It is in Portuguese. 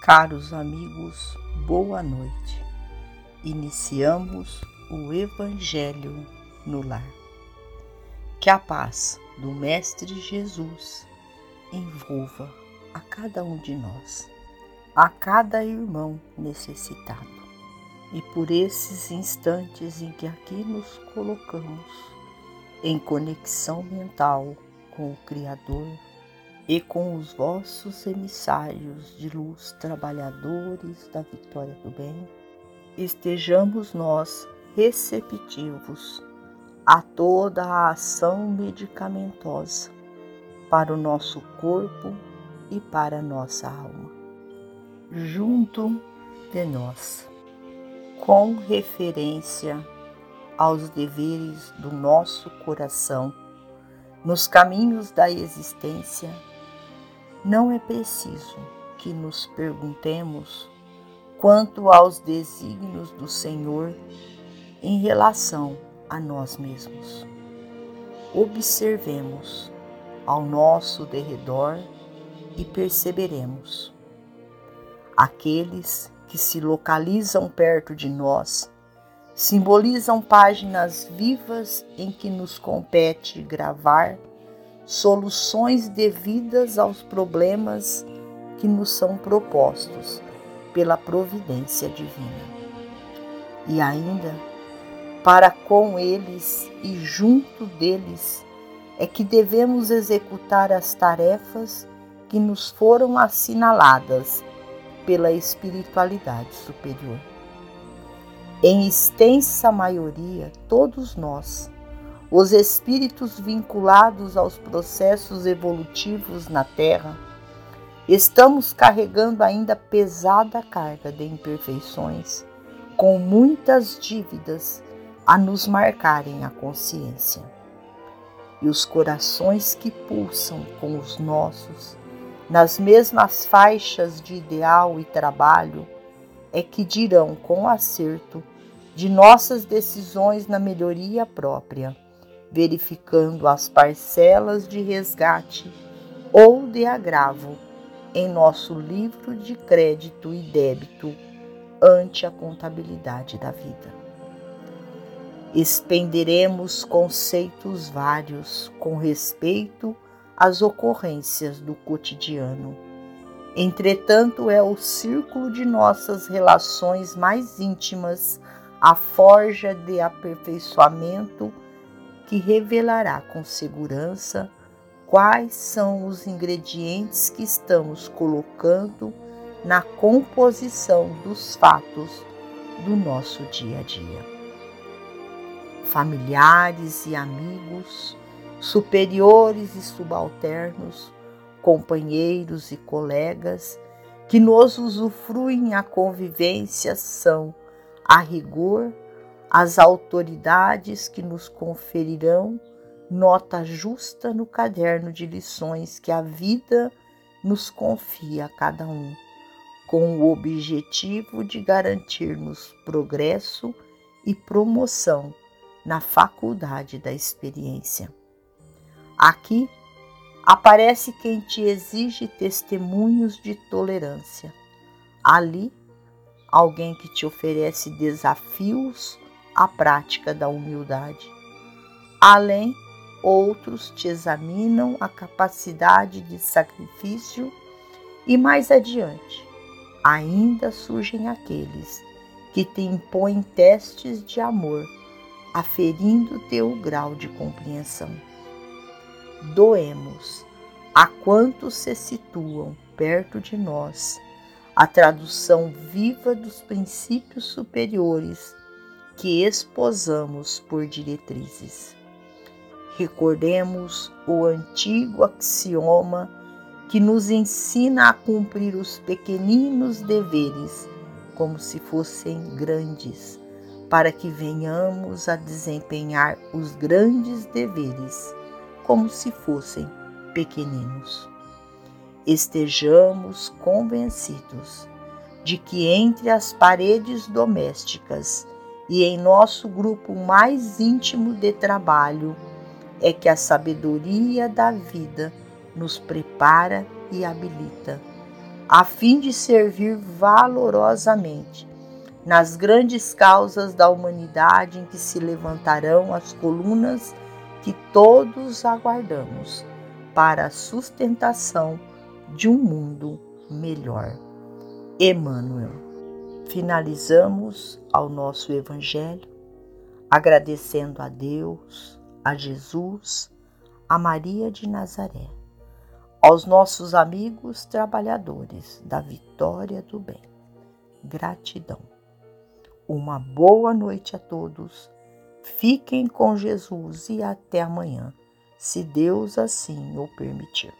Caros amigos, boa noite. Iniciamos o Evangelho no Lar. Que a paz do Mestre Jesus envolva a cada um de nós, a cada irmão necessitado. E por esses instantes em que aqui nos colocamos em conexão mental com o Criador, e com os vossos emissários de luz, trabalhadores da vitória do bem, estejamos nós receptivos a toda a ação medicamentosa para o nosso corpo e para a nossa alma. Junto de nós, com referência aos deveres do nosso coração, nos caminhos da existência não é preciso que nos perguntemos quanto aos desígnios do Senhor em relação a nós mesmos. Observemos ao nosso derredor e perceberemos. Aqueles que se localizam perto de nós simbolizam páginas vivas em que nos compete gravar soluções devidas aos problemas que nos são propostos pela providência divina. E ainda, para com eles e junto deles, é que devemos executar as tarefas que nos foram assinaladas pela espiritualidade superior. Em extensa maioria, todos nós os espíritos vinculados aos processos evolutivos na Terra, estamos carregando ainda pesada carga de imperfeições, com muitas dívidas a nos marcarem a consciência. E os corações que pulsam com os nossos, nas mesmas faixas de ideal e trabalho, é que dirão com acerto de nossas decisões na melhoria própria verificando as parcelas de resgate ou de agravo em nosso livro de crédito e débito ante a contabilidade da vida. Expenderemos conceitos vários com respeito às ocorrências do cotidiano. Entretanto, é o círculo de nossas relações mais íntimas a forja de aperfeiçoamento que revelará com segurança quais são os ingredientes que estamos colocando na composição dos fatos do nosso dia a dia. Familiares e amigos, superiores e subalternos, companheiros e colegas que nos usufruem a convivência são, a rigor, as autoridades que nos conferirão nota justa no caderno de lições que a vida nos confia a cada um, com o objetivo de garantir-nos progresso e promoção na faculdade da experiência. Aqui aparece quem te exige testemunhos de tolerância. Ali, alguém que te oferece desafios a prática da humildade. Além, outros te examinam a capacidade de sacrifício e mais adiante, ainda surgem aqueles que te impõem testes de amor, aferindo teu grau de compreensão. Doemos a quantos se situam perto de nós a tradução viva dos princípios superiores que esposamos por diretrizes. Recordemos o antigo axioma que nos ensina a cumprir os pequeninos deveres como se fossem grandes, para que venhamos a desempenhar os grandes deveres como se fossem pequeninos. Estejamos convencidos de que entre as paredes domésticas e em nosso grupo mais íntimo de trabalho é que a sabedoria da vida nos prepara e habilita a fim de servir valorosamente nas grandes causas da humanidade em que se levantarão as colunas que todos aguardamos para a sustentação de um mundo melhor. Emmanuel. Finalizamos ao nosso Evangelho agradecendo a Deus, a Jesus, a Maria de Nazaré, aos nossos amigos trabalhadores da vitória do bem. Gratidão. Uma boa noite a todos. Fiquem com Jesus e até amanhã, se Deus assim o permitir.